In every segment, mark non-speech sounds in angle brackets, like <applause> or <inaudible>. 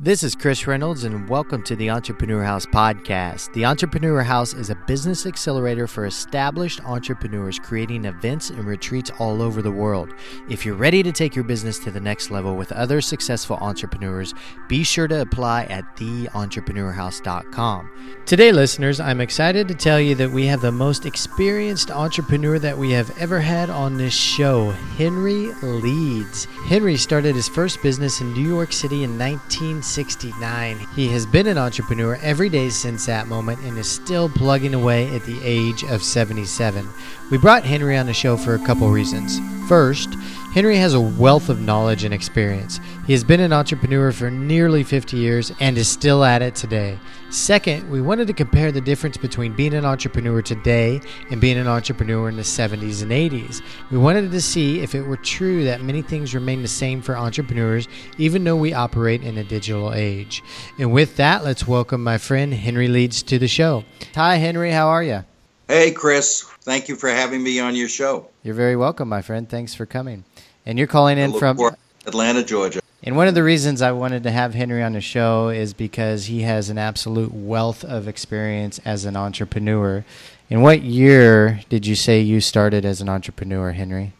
This is Chris Reynolds, and welcome to the Entrepreneur House podcast. The Entrepreneur House is a business accelerator for established entrepreneurs creating events and retreats all over the world. If you're ready to take your business to the next level with other successful entrepreneurs, be sure to apply at theentrepreneurhouse.com. Today, listeners, I'm excited to tell you that we have the most experienced entrepreneur that we have ever had on this show, Henry Leeds. Henry started his first business in New York City in 19. 69. He has been an entrepreneur every day since that moment and is still plugging away at the age of 77. We brought Henry on the show for a couple reasons. First, Henry has a wealth of knowledge and experience. He has been an entrepreneur for nearly 50 years and is still at it today. Second, we wanted to compare the difference between being an entrepreneur today and being an entrepreneur in the 70s and 80s. We wanted to see if it were true that many things remain the same for entrepreneurs, even though we operate in a digital age. And with that, let's welcome my friend Henry Leeds to the show. Hi, Henry. How are you? Hey, Chris. Thank you for having me on your show. You're very welcome, my friend. Thanks for coming. And you're calling in from Atlanta, Georgia. And one of the reasons I wanted to have Henry on the show is because he has an absolute wealth of experience as an entrepreneur. In what year did you say you started as an entrepreneur, Henry?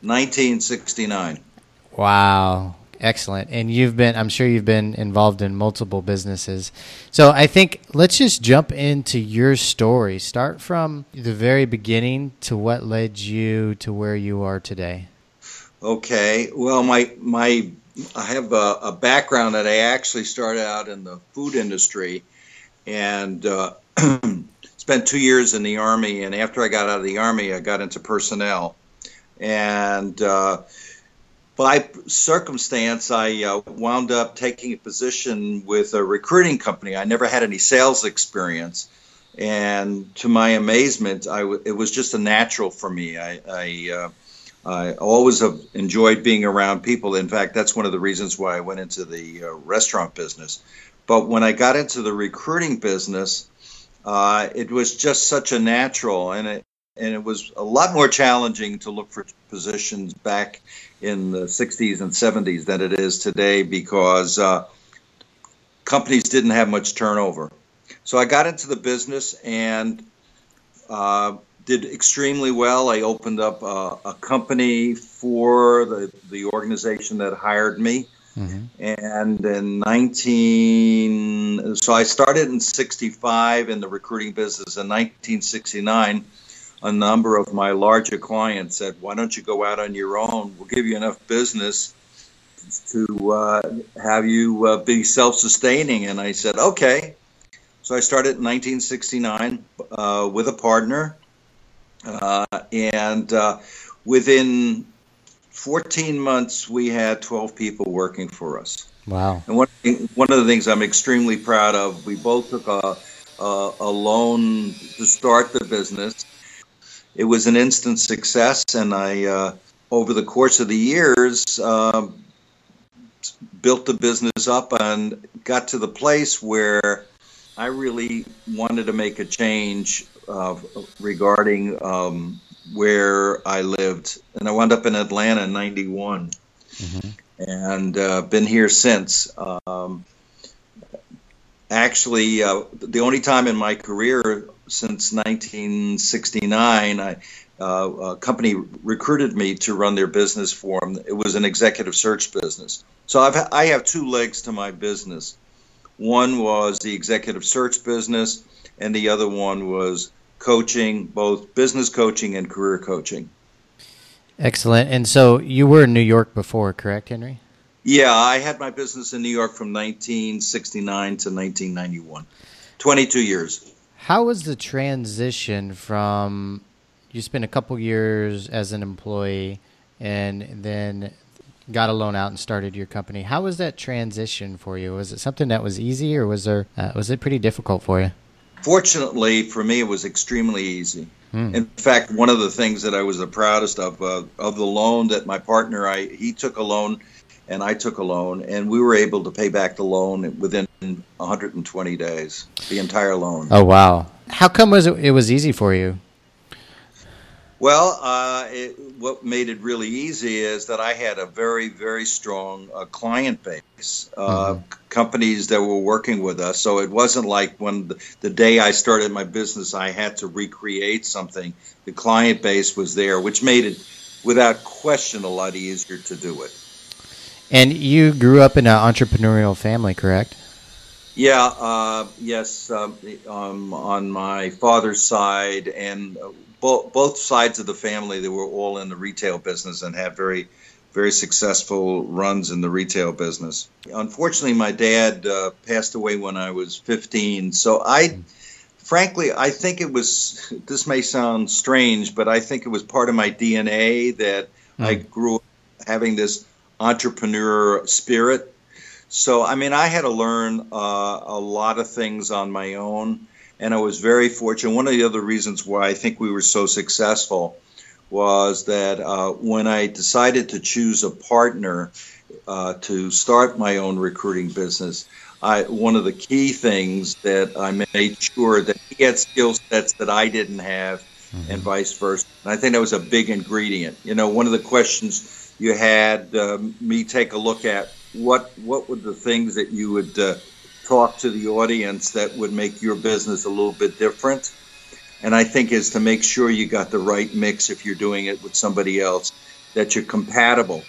1969. Wow. Excellent. And you've been, I'm sure you've been involved in multiple businesses. So I think let's just jump into your story. Start from the very beginning to what led you to where you are today. Okay. Well, my, my I have a, a, background that I actually started out in the food industry and uh, <clears throat> spent two years in the Army. And after I got out of the Army, I got into personnel. And uh, by circumstance, I uh, wound up taking a position with a recruiting company. I never had any sales experience. And to my amazement, I w- it was just a natural for me. I, I uh, I always have enjoyed being around people. In fact, that's one of the reasons why I went into the uh, restaurant business. But when I got into the recruiting business, uh, it was just such a natural, and it and it was a lot more challenging to look for positions back in the 60s and 70s than it is today because uh, companies didn't have much turnover. So I got into the business and uh, did extremely well. I opened up a, a company for the, the organization that hired me. Mm-hmm. And in 19, so I started in 65 in the recruiting business. In 1969, a number of my larger clients said, Why don't you go out on your own? We'll give you enough business to uh, have you uh, be self sustaining. And I said, Okay. So I started in 1969 uh, with a partner uh, and uh, within 14 months, we had 12 people working for us. Wow. And one, one of the things I'm extremely proud of, we both took a, a, a loan to start the business. It was an instant success, and I, uh, over the course of the years, uh, built the business up and got to the place where I really wanted to make a change uh, regarding um, where I lived, and I wound up in Atlanta in '91, mm-hmm. and uh, been here since. Um, actually, uh, the only time in my career since 1969, I, uh, a company recruited me to run their business for them. It was an executive search business. So I've, I have two legs to my business. One was the executive search business, and the other one was coaching, both business coaching and career coaching. Excellent. And so you were in New York before, correct, Henry? Yeah, I had my business in New York from 1969 to 1991. 22 years. How was the transition from you spent a couple years as an employee and then got a loan out and started your company. How was that transition for you? Was it something that was easy, or was there uh, was it pretty difficult for you? Fortunately for me, it was extremely easy. Hmm. In fact, one of the things that I was the proudest of uh, of the loan that my partner I he took a loan and I took a loan, and we were able to pay back the loan within 120 days, the entire loan. Oh wow! How come was it, it was easy for you? Well, uh, it, what made it really easy is that I had a very very strong uh, client base, uh, mm-hmm. companies that were working with us. So it wasn't like when the, the, day I started my business, I had to recreate something. The client base was there, which made it, without question, a lot easier to do it. And you grew up in an entrepreneurial family, correct? Yeah, uh, yes, um, um, on my father's side, and both both sides of the family, they were all in the retail business and had very, very successful runs in the retail business. Unfortunately, my dad uh, passed away when I was 15, so I. Frankly, I think it was. This may sound strange, but I think it was part of my DNA that mm. I grew up having this entrepreneur spirit so, I mean, I had to learn uh, a lot of things on my own, and I was very fortunate. One of the other reasons why I think we were so successful was that uh, when I decided to choose a partner uh, to start my own recruiting business, I, one of the key things that I made sure that he had skill sets that I didn't have, mm-hmm. and vice versa. And I think that was a big ingredient. You know, one of the questions you had um, me take a look at what what would the things that you would uh, talk to the audience that would make your business a little bit different? And I think is to make sure you got the right mix if you're doing it with somebody else, that you're compatible.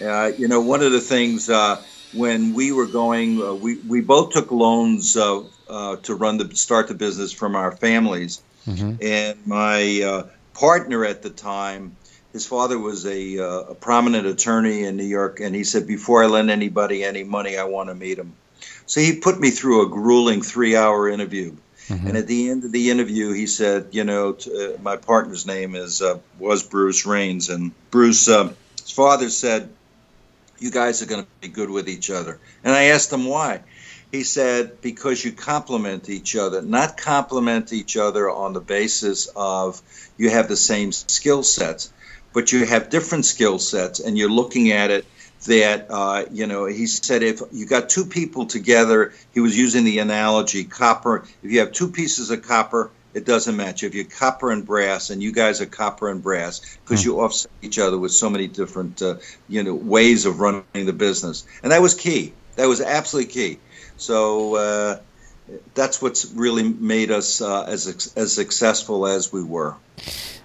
Uh, you know, one of the things uh, when we were going, uh, we we both took loans uh, uh, to run the start the business from our families, mm-hmm. and my partner at the time his father was a, uh, a, prominent attorney in New York, and he said, Before I lend anybody any money, I want to meet him. So he put me through a grueling three hour interview. Mm-hmm. And at the end of the interview, he said, You know, uh, my partner's name is uh, was Bruce Rains. And Bruce, uh, his father said, You guys are going to be good with each other. And I asked him why. He said, Because you complement each other, not complement each other on the basis of you have the same skill sets but you have different skill sets and you're looking at it that uh, you know he said if you got two people together he was using the analogy copper if you have two pieces of copper it doesn't match. If you're copper and brass and you guys are copper and brass because you offset each other with so many different uh, you know ways of running the business. And that was key. That was absolutely key. So uh, that's what's really made us uh, as as successful as we were.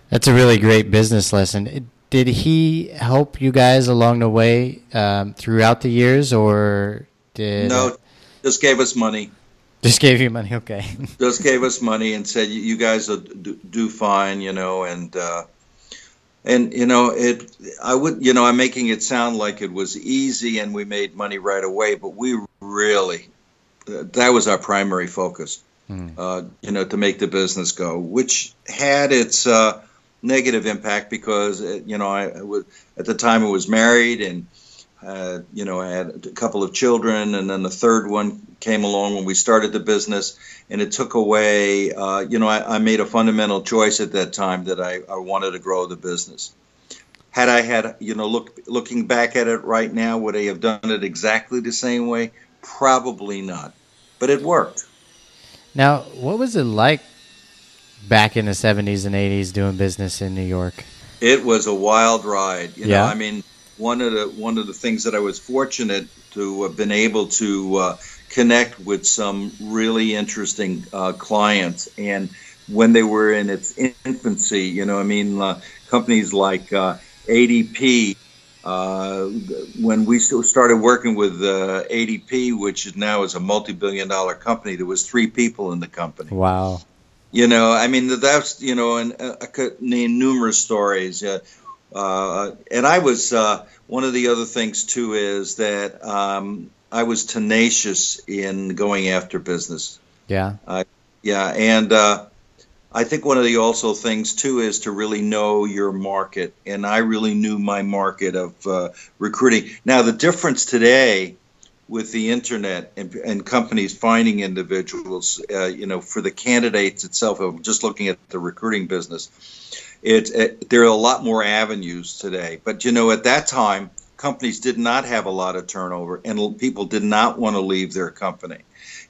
That's a really great business lesson. Did he help you guys along the way um, throughout the years, or did no? Just gave us money. <laughs> Just gave you money, okay. <laughs> just gave us money and said, "You guys do, do fine," you know, and uh, and you know it. I would, you know, I'm making it sound like it was easy and we made money right away, but we really that was our primary focus. Mm. Uh, you know, to make the business go, which had its uh, negative impact because uh, you know I, was at the time I was married and uh, you know I had a couple of children and then the third one came along when we started the business and it took away uh, you know I, I, made a fundamental choice at that time that I, I wanted to grow the business. Had I had you know look looking back at it right now would I have done it exactly the same way? Probably not, but it worked. Now, what was it like back in the 70s and 80s doing business in New York? It was a wild ride. You yeah. know, I mean, one of the one of the things that I was fortunate to have been able to uh, connect with some really interesting uh, clients, and when they were in its infancy, you know, I mean, uh, companies like uh, ADP. Uh, when we started working with uh, ADP, which is now is a multi-billion-dollar company, there was three people in the company. Wow! You know, I mean, that's you know, and uh, I could name numerous stories. Uh, uh, and I was uh, one of the other things too is that um, I was tenacious in going after business. Yeah. yeah, and uh, I think one of the also things too is to really know your market, and I really knew my market of uh, recruiting. Now the difference today with the internet and, and companies finding individuals, uh, you know, for the candidates itself, I'm just looking at the recruiting business, it, it, there are a lot more avenues today. But, you know, at that time, companies did not have a lot of turnover and people did not want to leave their company.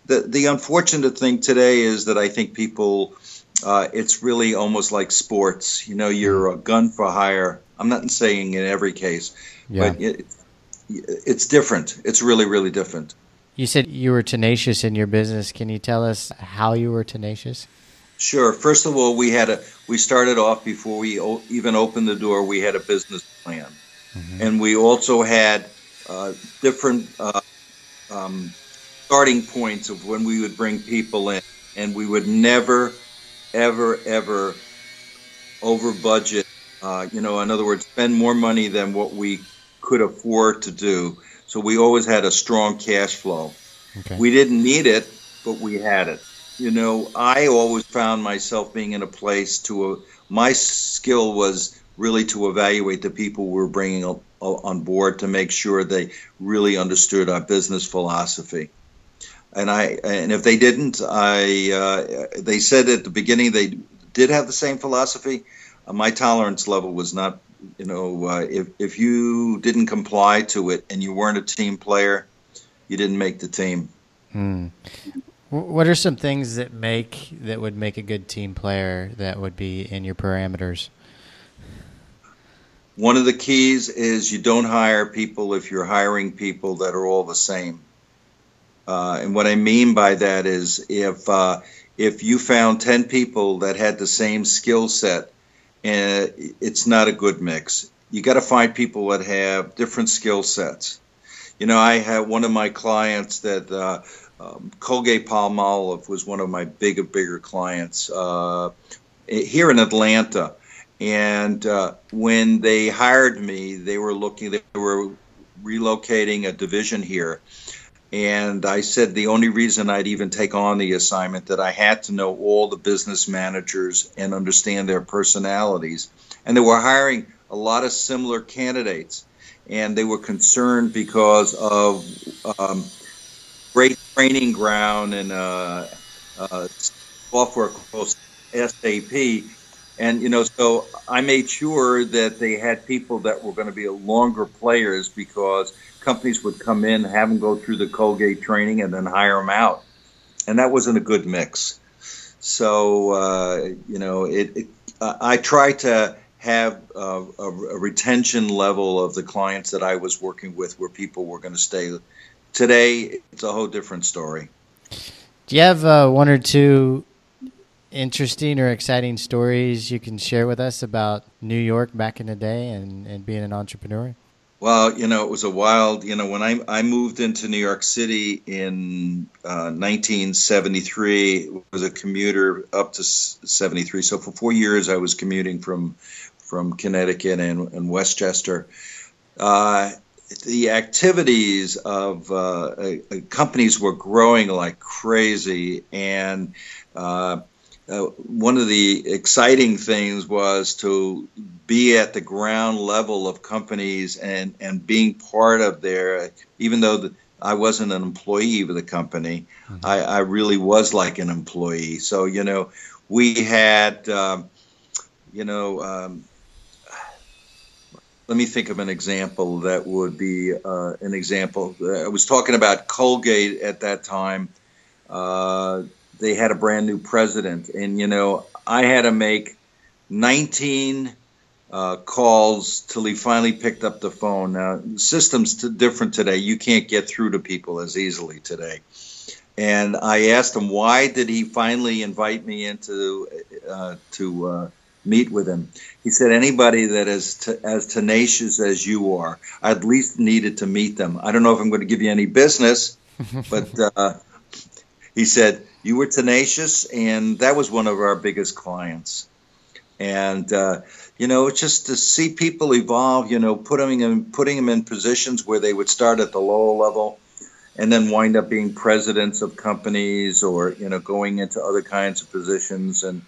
The, the unfortunate thing today is that I think people, uh, it's really almost like sports. You know, you're a gun for hire I'm not saying in every case, yeah. but it, it's different. It's really, really different. You said you were tenacious in your business. Can you tell us how you were tenacious? Sure. First of all, we had a we started off before we o- even opened the door. We had a business plan, mm-hmm. and we also had uh, different uh, um, starting points of when we would bring people in, and we would never, ever, ever over budget. Uh, you know, in other words, spend more money than what we could afford to do. So we always had a strong cash flow. Okay. We didn't need it, but we had it. You know, I always found myself being in a place to. A, my skill was really to evaluate the people we are bringing on board to make sure they really understood our business philosophy. And I and if they didn't, I uh, they said at the beginning they did have the same philosophy. Uh, my tolerance level was not, you know, uh, if if you didn't comply to it and you weren't a team player, you didn't make the team. Hmm. What are some things that make that would make a good team player that would be in your parameters? One of the keys is you don't hire people if you're hiring people that are all the same. Uh, and what I mean by that is if uh, if you found ten people that had the same skill set, and it's not a good mix. You got to find people that have different skill sets. You know, I had one of my clients that uh, um, Colgate Palmolive was one of my bigger, bigger clients uh, here in Atlanta and uh, when they hired me, they were looking, they were relocating a division here. And I said the only reason I'd even take on the assignment that I had to know all the business managers and understand their personalities. And they were hiring a lot of similar candidates. And they were concerned because of um, great training ground and uh, uh, software called SAP and you know, so I made sure that they had people that were going to be longer players because companies would come in, have them go through the Colgate training, and then hire them out, and that wasn't a good mix. So uh, you know, it, it uh, I try to have a, a, retention level of the clients that I was working with where people were going to stay. Today, it's a whole different story. Do you have uh, one or two interesting or exciting stories you can share with us about New York back in the day and, and being an entrepreneur? Well, you know, it was a wild, you know, when I, I moved into New York City in uh, 1973, was a commuter up to 73. So for four years, I was commuting from from Connecticut and, and Westchester. Uh, the activities of uh, uh companies were growing like crazy, and uh, one of the exciting things was to be at the ground level of companies and, and being part of their, even though the, I wasn't an employee of the company, mm-hmm. I, I, really was like an employee. So, you know, we had, um, you know, um, let me think of an example that would be uh, an example. I was talking about Colgate at that time. Uh, they had a brand new president, and you know I had to make 19 uh, calls till he finally picked up the phone. Now systems t- different today; you can't get through to people as easily today. And I asked him why did he finally invite me into uh, to uh, meet with him. He said anybody that is t- as tenacious as you are, I at least needed to meet them. I don't know if I'm going to give you any business, <laughs> but uh, he said you were tenacious, and that was one of our biggest clients. And uh, you know, it's just to see people evolve, you know, putting them putting them in positions where they would start at the lower level, and then wind up being presidents of companies, or you know, going into other kinds of positions, and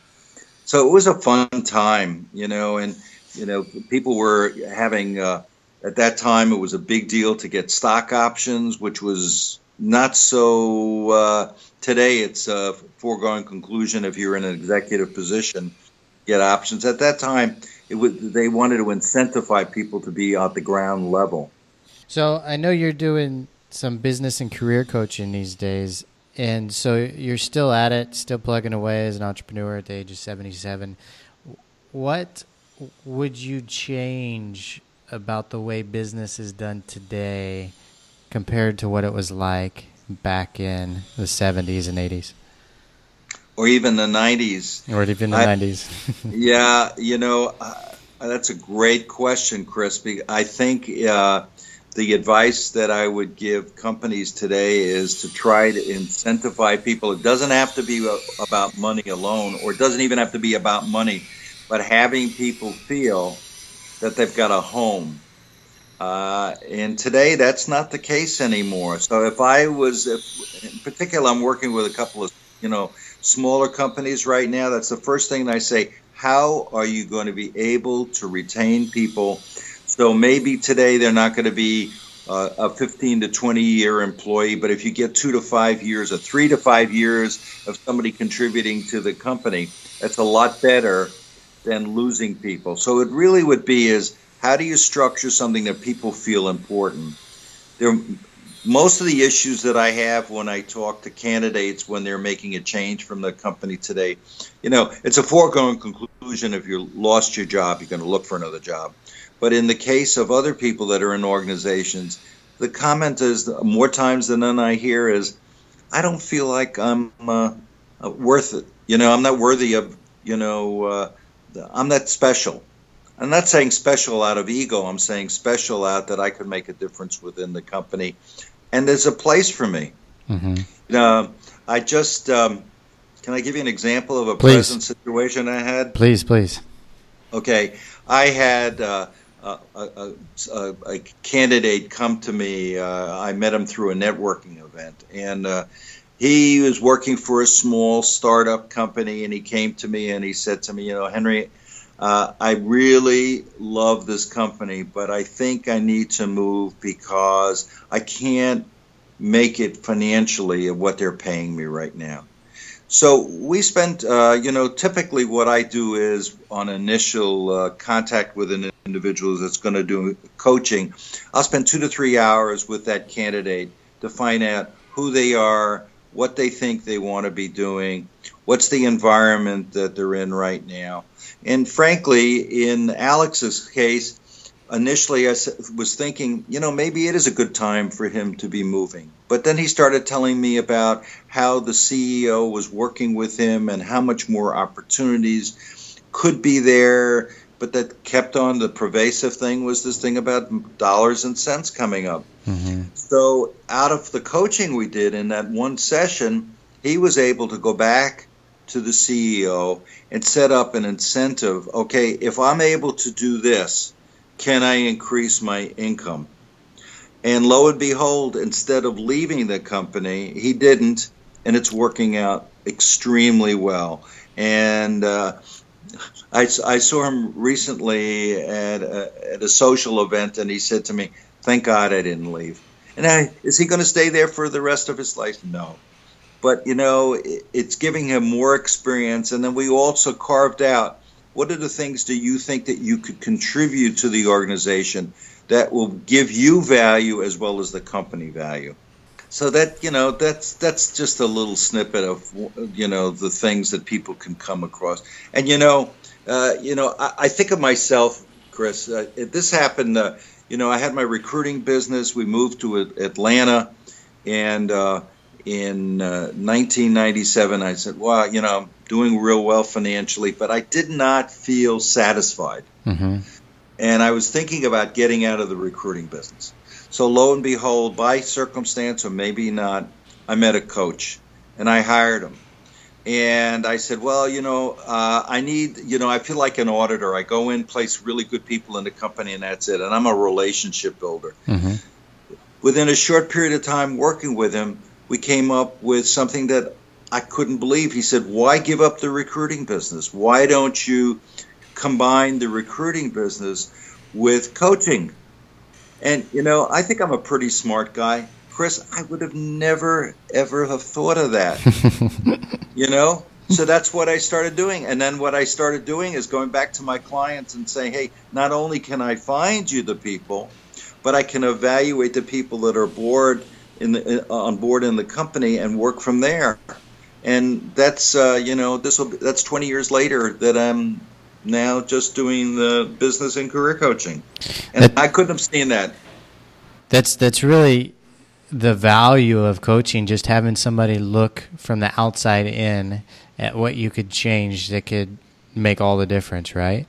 so it was a fun time, you know, and you know, people were having. Uh, at that time, it was a big deal to get stock options, which was not so uh, today. It's a foregone conclusion if you're in an executive position, get options. At that time, it was, they wanted to incentivize people to be at the ground level. So I know you're doing some business and career coaching these days, and so you're still at it, still plugging away as an entrepreneur at the age of 77. What would you change about the way business is done today compared to what it was like back in the 70s and 80s? Or even the 90s. Or even the I, 90s. <laughs> yeah, you know, uh, that's a great question, Chris. I think uh, the advice that I would give companies today is to try to incentivize people. It doesn't have to be about money alone, or it doesn't even have to be about money, but having people feel that they've got a home. Uh, and today, that's not the case anymore. So, if I was, if, in particular, I'm working with a couple of, you know, smaller companies right now. That's the first thing I say. How are you going to be able to retain people? So maybe today they're not going to be uh, a 15 to 20 year employee, but if you get two to five years, or three to five years of somebody contributing to the company, that's a lot better than losing people. So it really would be is how do you structure something that people feel important? There, most of the issues that I have when I talk to candidates when they're making a change from the company today, you know, it's a foregone conclusion if you lost your job, you're going to look for another job. But in the case of other people that are in organizations, the comment is more times than none I hear is, I don't feel like I'm uh, worth it. You know, I'm not worthy of, you know, uh, I'm not special. I'm not saying special out of ego. I'm saying special out that I could make a difference within the company. And there's a place for me. Mm-hmm. I just, um, can I give you an example of a please. present situation I had? Please, please. Okay. I had uh, a, a, a, candidate come to me. Uh, I met him through a networking event, and uh, he was working for a small startup company. And he came to me and he said to me, "You know, Henry, uh, I really love this company, but I think I need to move because I can't make it financially of what they're paying me right now." So we spent, uh, you know, typically what I do is on initial uh, contact with an individual that's going to do coaching, I'll spend two to three hours with that candidate to find out who they are, what they think they want to be doing, what's the environment that they're in right now. And frankly, in Alex's case, initially I was thinking, you know, maybe it is a good time for him to be moving. But then he started telling me about how the CEO was working with him and how much more opportunities could be there. But that kept on the pervasive thing was this thing about dollars and cents coming up. Mm-hmm. So, out of the coaching we did in that one session, he was able to go back to the CEO and set up an incentive. Okay, if I'm able to do this, can I increase my income? And lo and behold, instead of leaving the company, he didn't, and it's working out extremely well. And uh, I, I, saw him recently at a, at a social event, and he said to me, "Thank God I didn't leave." And I, is he going to stay there for the rest of his life? No. But you know, it, it's giving him more experience, and then we also carved out what are the things do you think that you could contribute to the organization that will give you value as well as the company value? So that you know that's that's just a little snippet of you know the things that people can come across. And you know, uh, you know, I, I, think of myself, Chris. Uh, this happened. Uh, you know, I had my recruiting business. We moved to Atlanta, and uh, in 1997, uh, I said, "Well, you know, I'm doing real well financially, but I did not feel satisfied." Mm-hmm. And I was thinking about getting out of the recruiting business. So lo and behold, by circumstance or maybe not, I met a coach, and I hired him. And I said, well, you know, uh, I need, you know, I feel like an auditor. I go in, place really good people in the company, and that's it. And I'm a relationship builder. Mm-hmm. Within a short period of time working with him, we came up with something that I couldn't believe. He said, Why give up the recruiting business? Why don't you combine the recruiting business with coaching? And, you know, I think I'm a pretty smart guy. Chris, I would have never, ever have thought of that. <laughs> you know? So that's what I started doing. And then what I started doing is going back to my clients and saying, hey, not only can I find you the people, but I can evaluate the people that are bored in the, on board in the company and work from there. And that's uh, you know this will that's 20 years later that I'm now just doing the business and career coaching. And that, I couldn't have seen that. That's that's really the value of coaching. Just having somebody look from the outside in at what you could change that could make all the difference, right?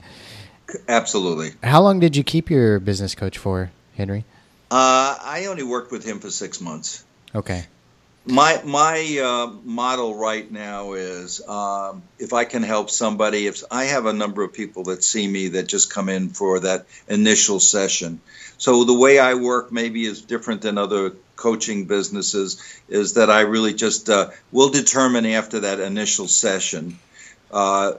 Absolutely. How long did you keep your business coach for, Henry? Uh, I only worked with him for six months. Okay. My my uh, model right now is um, if I can help somebody. If I have a number of people that see me that just come in for that initial session, so the way I work maybe is different than other coaching businesses. Is that I really just uh, will determine after that initial session. Uh,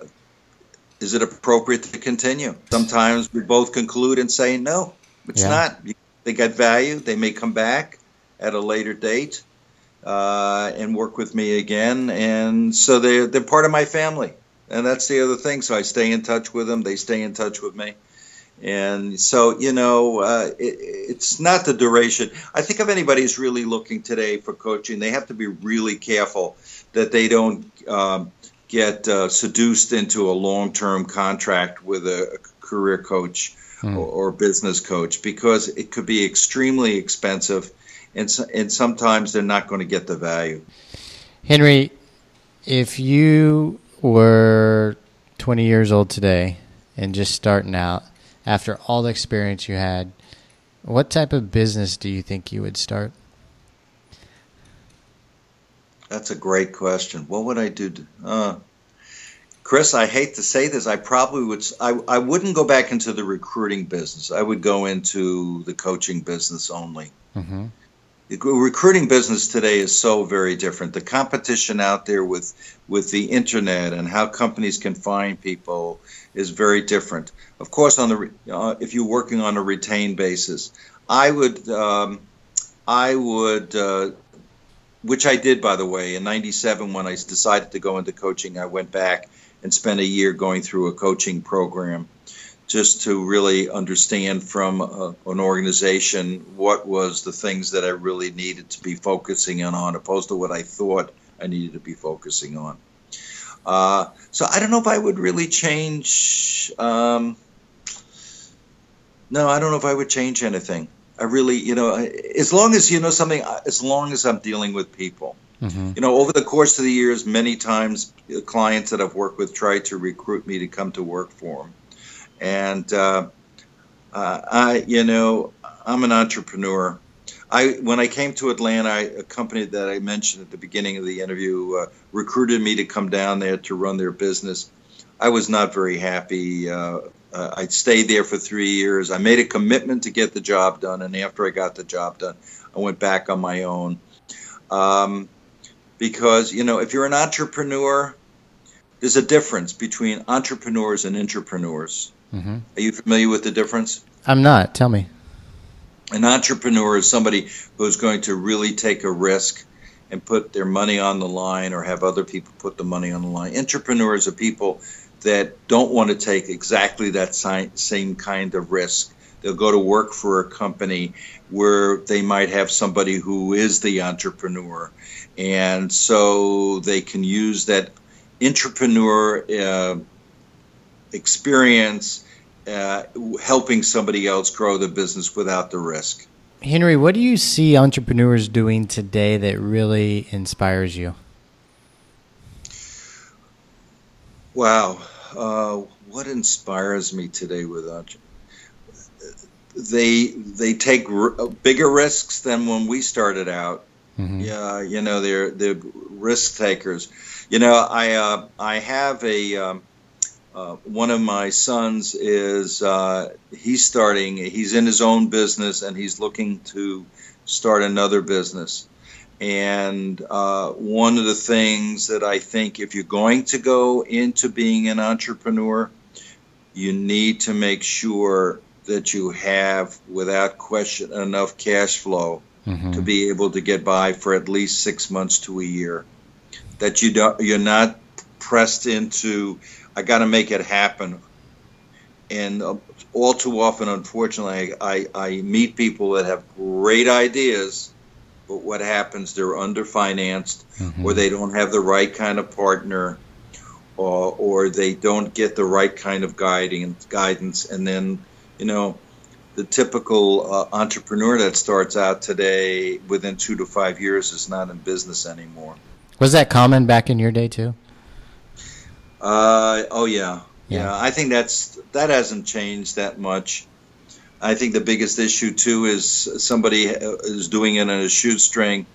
is it appropriate to continue? Sometimes we both conclude and say no, it's yeah. not. They got value. They may come back at a later date uh, and work with me again. And so they're, they're part of my family. And that's the other thing. So I stay in touch with them, they stay in touch with me. And so, you know, uh, it, it's not the duration. I think if anybody's really looking today for coaching, they have to be really careful that they don't um, get uh, seduced into a long term contract with a, a career coach mm. or, or, business coach because it could be extremely expensive and, and sometimes they're not going to get the value. Henry, if you were 20 years old today and just starting out, after all the experience you had, what type of business do you think you would start? That's a great question. What would I do? To, uh, Chris, I hate to say this. I probably would. I, I wouldn't go back into the recruiting business. I would go into the coaching business only. Mm-hmm the recruiting business today is so very different. The competition out there with with the internet and how companies can find people is very different. Of course, on the uh, if you're working on a retained basis, I would um, I would uh, which I did by the way in '97 when I decided to go into coaching. I went back and spent a year going through a coaching program just to really understand from a, an organization what was the things that I really needed to be focusing on, opposed to what I thought I needed to be focusing on. Uh, so I don't know if I would really change. Um, no, I don't know if I would change anything. I really, you know, as long as you know something, as long as I'm dealing with people. Mm-hmm. You know, over the course of the years, many times clients that I've worked with try to recruit me to come to work for them and uh, uh, I, you know, I'm an entrepreneur. I when I came to Atlanta, I, a company that I mentioned at the beginning of the interview uh, recruited me to come down there to run their business. I was not very happy. Uh, uh, I stayed there for three years. I made a commitment to get the job done, and after I got the job done, I went back on my own. Um, because you know, if you're an entrepreneur, there's a difference between entrepreneurs and intrapreneurs. Mm-hmm. Are you familiar with the difference? I'm not. Tell me. An entrepreneur is somebody who's going to really take a risk and put their money on the line or have other people put the money on the line. Intrapreneurs are people that don't want to take exactly that same kind of risk. They'll go to work for a company where they might have somebody who is the entrepreneur. And so they can use that entrepreneur uh, experience uh, helping somebody else grow the business without the risk. Henry, what do you see entrepreneurs doing today that really inspires you? Wow, uh, what inspires me today with entrepreneurs? They they take r- bigger risks than when we started out. Mm-hmm. Yeah, you know they're they're risk takers. You know, I uh, I have a um, uh, one of my sons is uh, he's starting he's in his own business and he's looking to start another business and uh, one of the things that i think if you're going to go into being an entrepreneur you need to make sure that you have without question enough cash flow mm-hmm. to be able to get by for at least six months to a year that you don't you're not pressed into I got to make it happen. And uh, all too often, unfortunately, I, I meet people that have great ideas, but what happens? They're underfinanced, mm-hmm. or they don't have the right kind of partner, or, or they don't get the right kind of guiding guidance, and then you know the typical uh, entrepreneur that starts out today within two to five years is not in business anymore. Was that common back in your day too? Uh, oh yeah. yeah, yeah. I think that's that hasn't changed that much. I think the biggest issue too is somebody is doing it on a shoestring,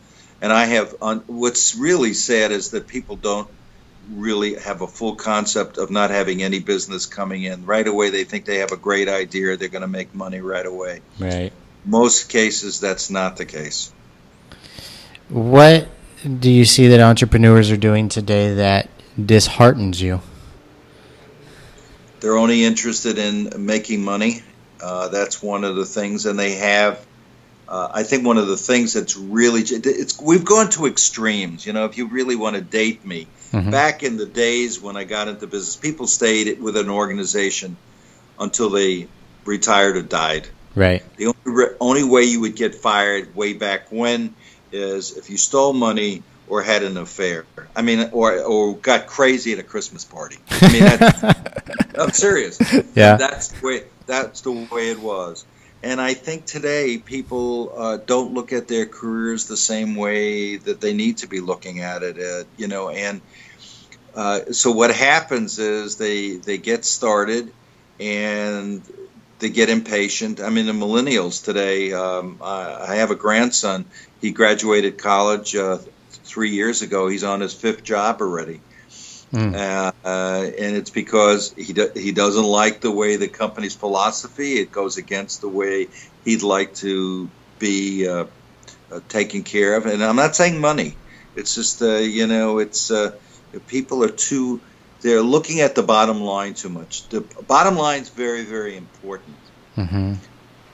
and I have. On, what's really sad is that people don't really have a full concept of not having any business coming in right away. They think they have a great idea; they're going to make money right away. Right. Most cases, that's not the case. What do you see that entrepreneurs are doing today that disheartens you? They're only interested in making money. Uh, that's one of the things, and they have. Uh, I think one of the things that's really it's we've gone to extremes. You know, if you really want to date me, mm-hmm. back in the days when I got into business, people stayed with an organization until they retired or died. Right. The only, only way you would get fired way back when is if you stole money or had an affair. I mean, or or got crazy at a Christmas party. I mean, that's, <laughs> I'm serious. Yeah, that's the way that's the way it was. And I think today people uh, don't look at their careers the same way that they need to be looking at it. Uh, you know, and uh, so what happens is they they get started and they get impatient. I mean, the millennials today. Um, I, I, have a grandson. He graduated college uh, three years ago. He's on his fifth job already. Mm. Uh, and it's because he do, he doesn't like the way the company's philosophy. It goes against the way he'd like to be uh, uh, taken care of. And I'm not saying money. It's just uh, you know, it's uh, people are too. They're looking at the bottom line too much. The bottom line is very very important. Mm-hmm.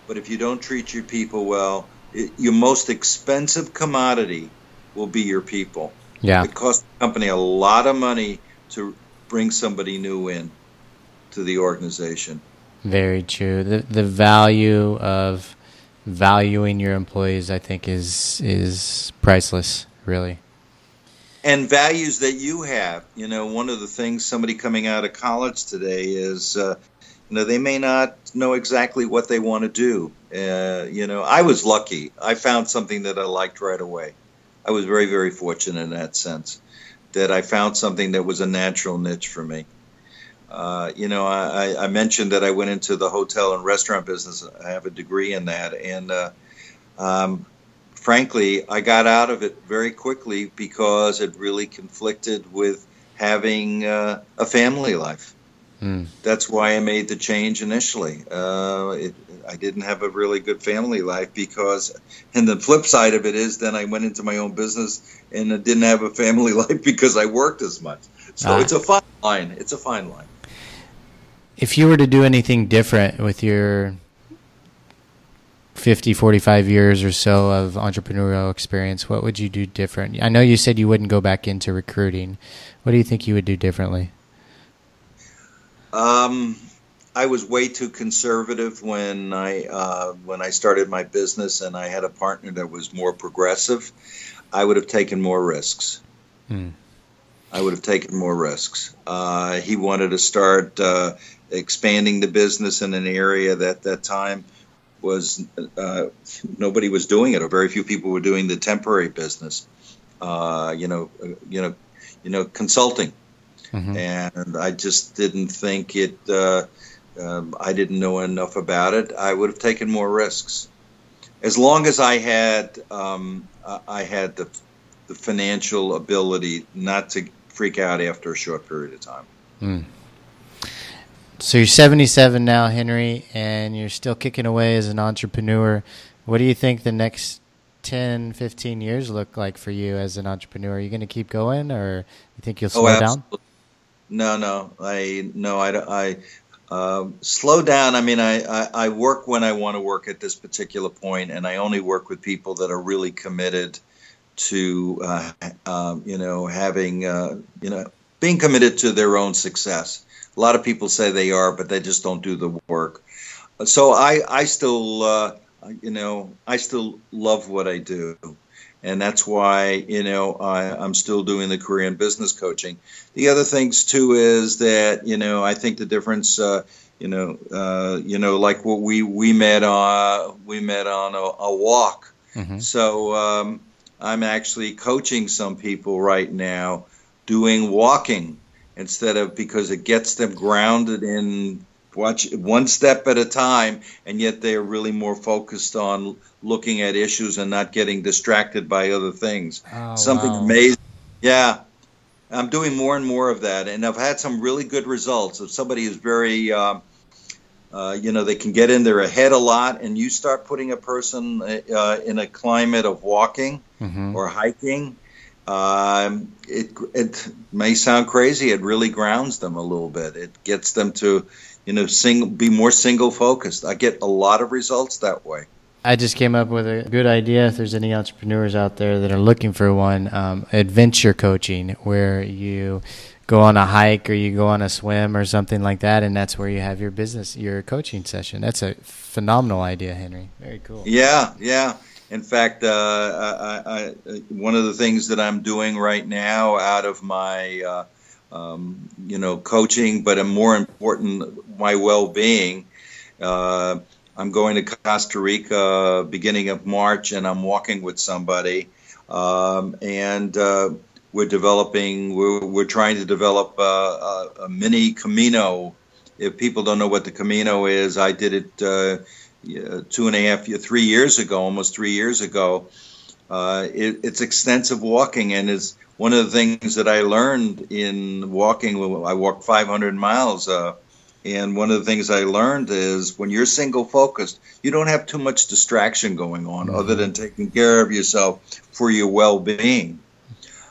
But if you don't treat your people well, it, your most expensive commodity will be your people. Yeah. It costs the company a lot of money to bring somebody new in to the organization. Very true. The the value of valuing your employees, I think, is is priceless. Really. And values that you have. You know, one of the things somebody coming out of college today is, uh, you know, they may not know exactly what they want to do. Uh, you know, I was lucky. I found something that I liked right away. I was very, very fortunate in that sense that I found something that was a natural niche for me. Uh, you know, I, I, mentioned that I went into the hotel and restaurant business. I have a degree in that, and uh, um, frankly, I got out of it very quickly because it really conflicted with having uh, a family life. Mm. That's why I made the change initially. Uh, it, I didn't have a really good family life because, and the flip side of it is, then I went into my own business and I didn't have a family <laughs> life because I worked as much. So ah. it's a fine line. It's a fine line. If you were to do anything different with your 50, 45 years or so of entrepreneurial experience, what would you do different? I know you said you wouldn't go back into recruiting. What do you think you would do differently? Um, I was way too conservative when I uh, when I started my business, and I had a partner that was more progressive. I would have taken more risks. Hmm. I would have taken more risks. Uh, he wanted to start uh, expanding the business in an area that that time was uh, nobody was doing it, or very few people were doing the temporary business. Uh, you know, uh, you know, you know, consulting mm-hmm. and I just didn't think it. Uh, um, I didn't know enough about it. I would have taken more risks, as long as I had um, I had the the financial ability not to freak out after a short period of time. Mm. So you're 77 now, Henry, and you're still kicking away as an entrepreneur. What do you think the next 10, 15 years look like for you as an entrepreneur? Are you going to keep going, or you think you'll oh, slow oh, down? No, no, I no, I, I uh, slow down. I mean, I, I, I work when I want to work at this particular point, and I only work with people that are really committed to, uh, um, you know, having, uh, you know, being committed to their own success. A lot of people say they are, but they just don't do the work. So I, I still, uh, you know, I still love what I do, and that's why you know I, am still doing the career and business coaching. The other things too is that you know I think the difference. Uh, you know, uh, you know, like what we we met on we met on a, a walk. Mm-hmm. So um, I'm actually coaching some people right now doing walking instead of because it gets them grounded in watch one step at a time and yet they're really more focused on looking at issues and not getting distracted by other things. Oh, something wow. amazing. Yeah. I'm doing more and more of that and i've had some really good results. If somebody is very um, uh, you know they can get in their head a lot and you start putting a person uh, in a climate of walking mm-hmm. or hiking um, it, it may sound crazy. It really grounds them a little bit. It gets them to you know, sing, be more single focused. I get a lot of results that way. I just came up with a good idea. If there's any entrepreneurs out there that are looking for one, um, adventure coaching, where you go on a hike or you go on a swim or something like that, and that's where you have your business, your coaching session. That's a phenomenal idea, Henry. Very cool. Yeah, yeah. In fact, uh, I, I, one of the things that I'm doing right now out of my uh, um, you know, coaching, but a more important, my well-being. Uh, I'm going to Costa Rica beginning of March, and I'm walking with somebody, um, and uh, we're developing. We're, we're, trying to develop a, a, a, mini Camino. If people don't know what the Camino is, I did it uh, two and a half, three years ago, almost three years ago. Uh, it, it's extensive walking, and is one of the things that I learned in walking, I walked 500 miles, uh, and one of the things I learned is when you're single focused, you don't have too much distraction going on mm-hmm. other than taking care of yourself for your well being.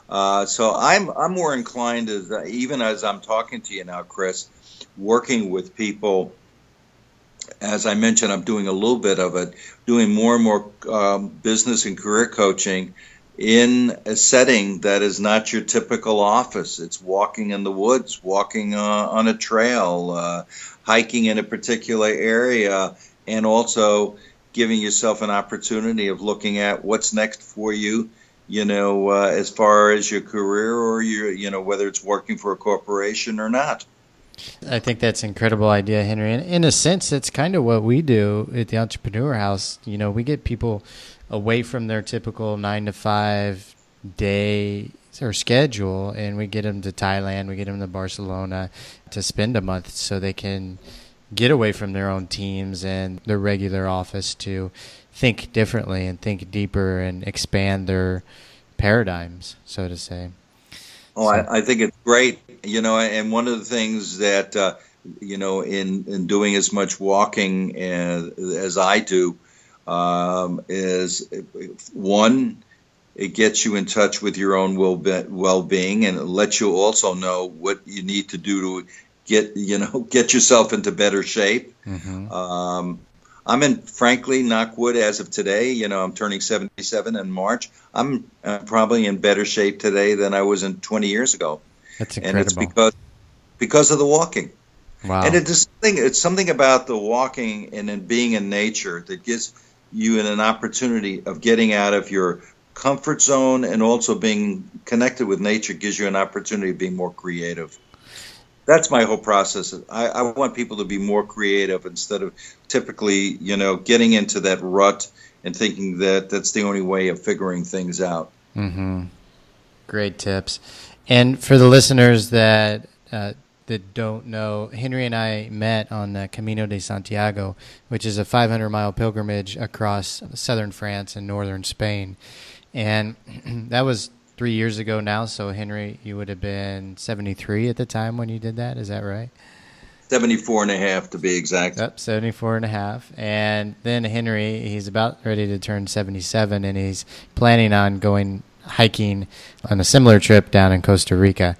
Uh, so I'm I'm more inclined as uh, even as I'm talking to you now, Chris, working with people. As I mentioned, I'm doing a little bit of it, doing more and more um, business and career coaching in a setting that is not your typical office. It's walking in the woods, walking uh, on a trail, uh, hiking in a particular area, and also giving yourself an opportunity of looking at what's next for you. You know, uh, as far as your career or your, you know, whether it's working for a corporation or not. I think that's an incredible idea, Henry. And in a sense, it's kind of what we do at the Entrepreneur House. You know, we get people away from their typical nine to five day or schedule, and we get them to Thailand, we get them to Barcelona to spend a month so they can get away from their own teams and their regular office to think differently and think deeper and expand their paradigms, so to say. Oh, so. I, I, think it's great. You know, and one of the things that, uh, you know, in, in doing as much walking as, as I do, um, is one, it gets you in touch with your own well being, and it lets you also know what you need to do to get you know <laughs> get yourself into better shape. Mm-hmm. Um, I'm in, frankly, knockwood as of today. You know, I'm turning 77 in March. I'm uh, probably in better shape today than I was in 20 years ago. That's incredible. And it's because because of the walking. Wow. And it's something. It's something about the walking and then being in nature that gives you an opportunity of getting out of your comfort zone and also being connected with nature gives you an opportunity of being more creative. That's my whole process. I, I want people to be more creative instead of typically, you know, getting into that rut and thinking that that's the only way of figuring things out. Mm-hmm. Great tips. And for the listeners that uh, that don't know, Henry and I met on the Camino de Santiago, which is a 500 mile pilgrimage across southern France and northern Spain. And <clears throat> that was three years ago now. So, Henry, you would have been 73 at the time when you did that. Is that right? 74 and a half to be exact. Yep, 74 and a half. And then Henry, he's about ready to turn 77 and he's planning on going hiking on a similar trip down in Costa Rica.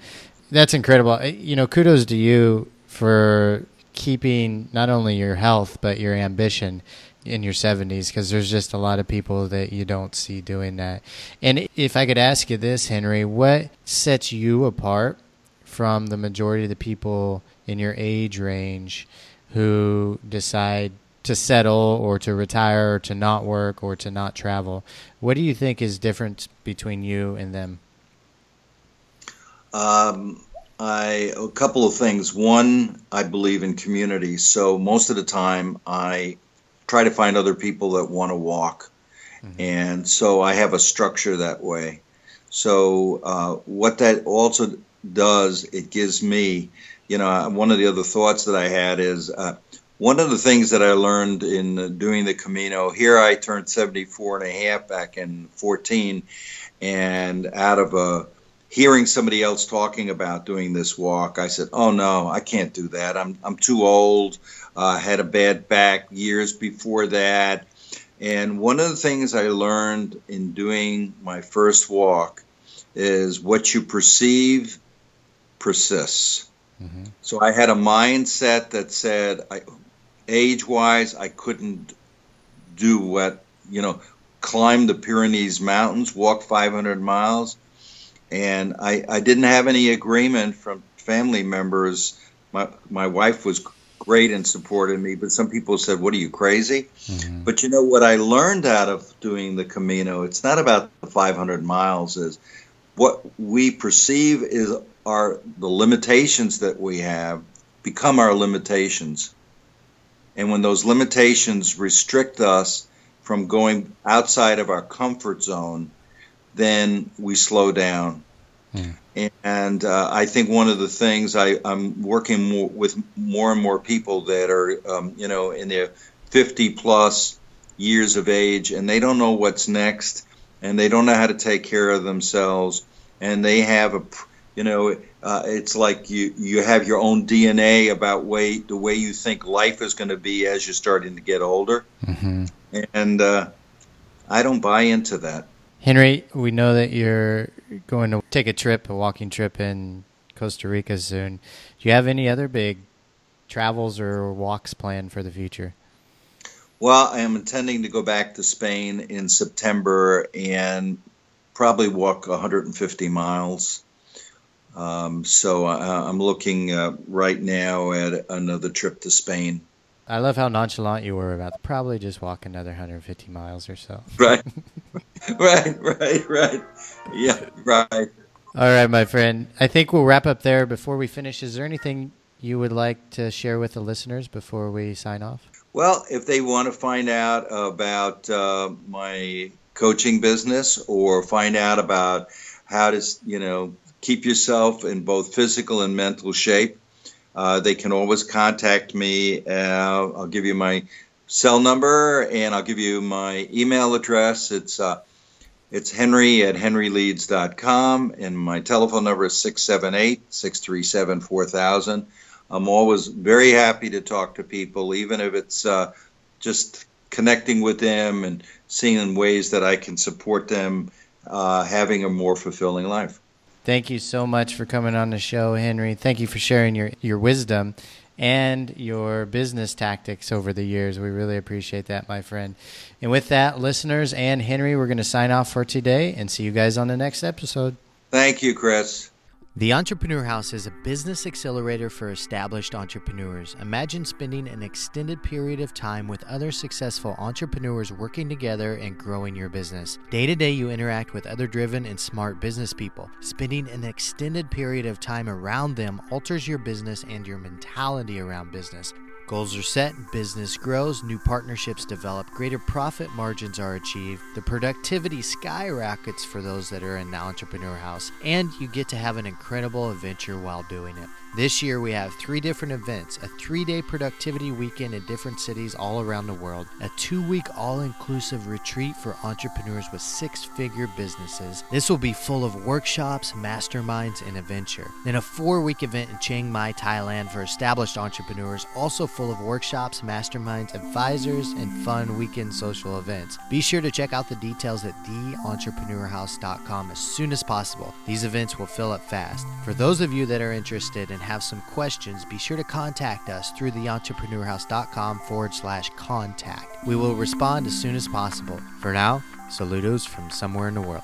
That's incredible. You know, kudos to you for keeping not only your health but your ambition in your 70s because there's just a lot of people that you don't see doing that. And if I could ask you this, Henry, what sets you apart from the majority of the people in your age range who decide to settle or to retire or to not work or to not travel. What do you think is different between you and them? Um, I a couple of things. One, I believe in community, so most of the time I try to find other people that want to walk, mm-hmm. and so I have a structure that way. So uh, what that also does, it gives me, you know, one of the other thoughts that I had is. Uh, one of the things that I learned in doing the Camino, here I turned 74 and a half back in 14, and out of a hearing somebody else talking about doing this walk, I said, "Oh no, I can't do that. I'm I'm too old. Uh, had a bad back years before that." And one of the things I learned in doing my first walk is what you perceive persists. Mm-hmm. So I had a mindset that said, I, age wise, I couldn't do what, you know, climb the Pyrenees Mountains, walk 500 miles. And I, I didn't have any agreement from family members. My, my wife was great and supported me, but some people said, What are you, crazy? Mm-hmm. But you know what I learned out of doing the Camino? It's not about the 500 miles, is what we perceive is our the limitations that we have become our limitations and when those limitations restrict us from going outside of our comfort zone, then we slow down. Hmm. And uh, I think one of the things I, am working more, with more and more people that are, um, you know, in their 50 plus years of age, and they don't know what's next, and they don't know how to take care of themselves, and they have a you know, uh, it's like you you have your own DNA about way the way you think life is going to be as you're starting to get older, mm-hmm. and uh, I don't buy into that. Henry, we know that you're going to take a trip, a walking trip in Costa Rica soon. Do you have any other big travels or walks planned for the future? Well, I am intending to go back to Spain in September and probably walk 150 miles. Um, so uh, I'm looking uh, right now at another trip to Spain. I love how nonchalant you were about probably just walk another 150 miles or so. <laughs> Right, right, right, right. Yeah, right. All right, my friend. I think we'll wrap up there. Before we finish, is there anything you would like to share with the listeners before we sign off? Well, if they want to find out about uh, my coaching business or find out about how to, you know, keep yourself in both physical and mental shape. Uh, they can always contact me. Uh, I'll give you my cell number and I'll give you my email address. It's uh, it's henry at henryleeds.com and my telephone number is 678 637 4000. I'm always very happy to talk to people, even if it's uh, just connecting with them and seeing ways that I can support them uh, having a more fulfilling life. Thank you so much for coming on the show, Henry. Thank you for sharing your, your wisdom and your business tactics over the years. We really appreciate that, my friend. And with that, listeners and Henry, we're going to sign off for today and see you guys on the next episode. Thank you, Chris. The Entrepreneur House is a business accelerator for established entrepreneurs. Imagine spending an extended period of time with other successful entrepreneurs working together and growing your business. Day to day, you interact with other driven and smart business people. Spending an extended period of time around them alters your business and your mentality around business. Goals are set, business grows, new partnerships develop, greater profit margins are achieved, the productivity skyrockets for those that are in the entrepreneur house, and you get to have an incredible adventure while doing it. This year, we have three different events a three day productivity weekend in different cities all around the world, a two week all inclusive retreat for entrepreneurs with six figure businesses. This will be full of workshops, masterminds, and adventure. Then, a four week event in Chiang Mai, Thailand for established entrepreneurs, also full of workshops, masterminds, advisors, and fun weekend social events. Be sure to check out the details at theentrepreneurhouse.com as soon as possible. These events will fill up fast. For those of you that are interested in and have some questions, be sure to contact us through theentrepreneurhouse.com forward slash contact. We will respond as soon as possible. For now, saludos from somewhere in the world.